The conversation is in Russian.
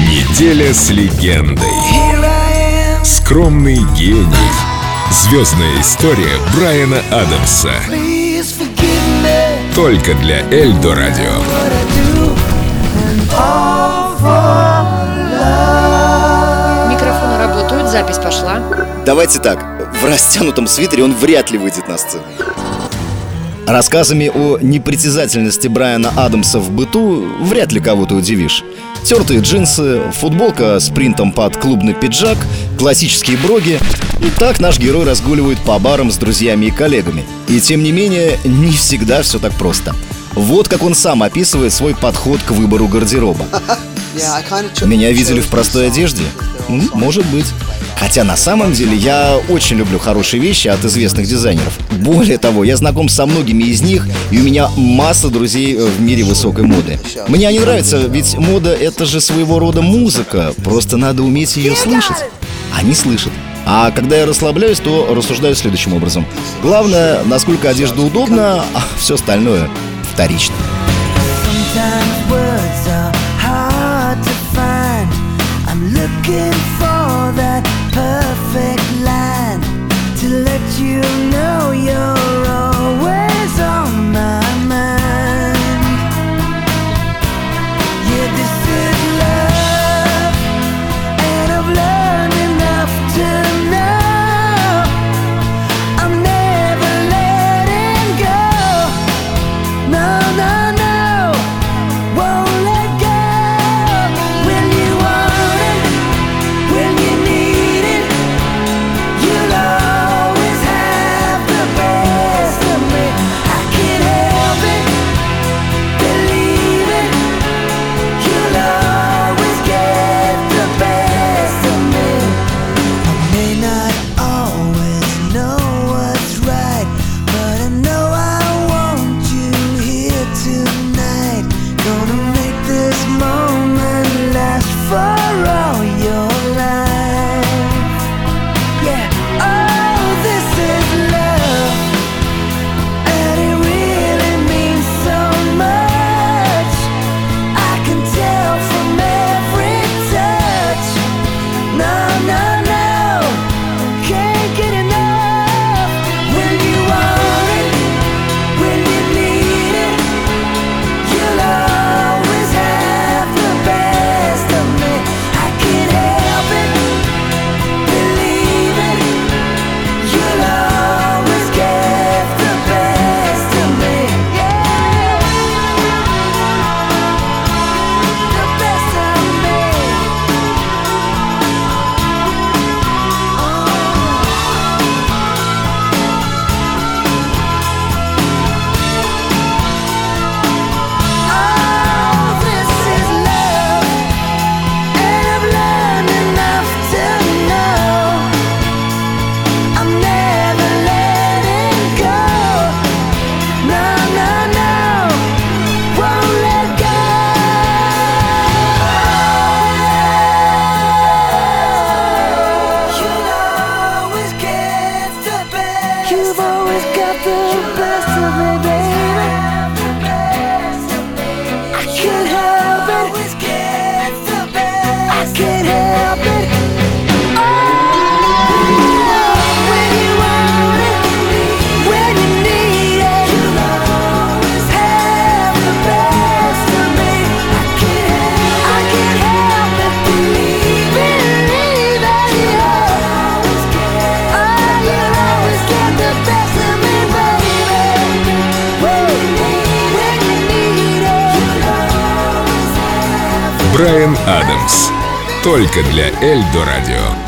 Неделя с легендой. Скромный гений. Звездная история Брайана Адамса. Только для Эльдо Радио. Микрофоны работают, запись пошла. Давайте так, в растянутом свитере он вряд ли выйдет на сцену. Рассказами о непритязательности Брайана Адамса в быту вряд ли кого-то удивишь. Тертые джинсы, футболка с принтом под клубный пиджак, классические броги. И так наш герой разгуливает по барам с друзьями и коллегами. И тем не менее, не всегда все так просто. Вот как он сам описывает свой подход к выбору гардероба. Меня видели в простой одежде? Может быть. Хотя на самом деле я очень люблю хорошие вещи от известных дизайнеров. Более того, я знаком со многими из них, и у меня масса друзей э, в мире высокой моды. Мне они нравятся, ведь мода это же своего рода музыка, просто надо уметь ее слышать. Они слышат. А когда я расслабляюсь, то рассуждаю следующим образом. Главное, насколько одежда удобна, а все остальное вторично. every day. Брайан Адамс. Только для Эльдо Радио.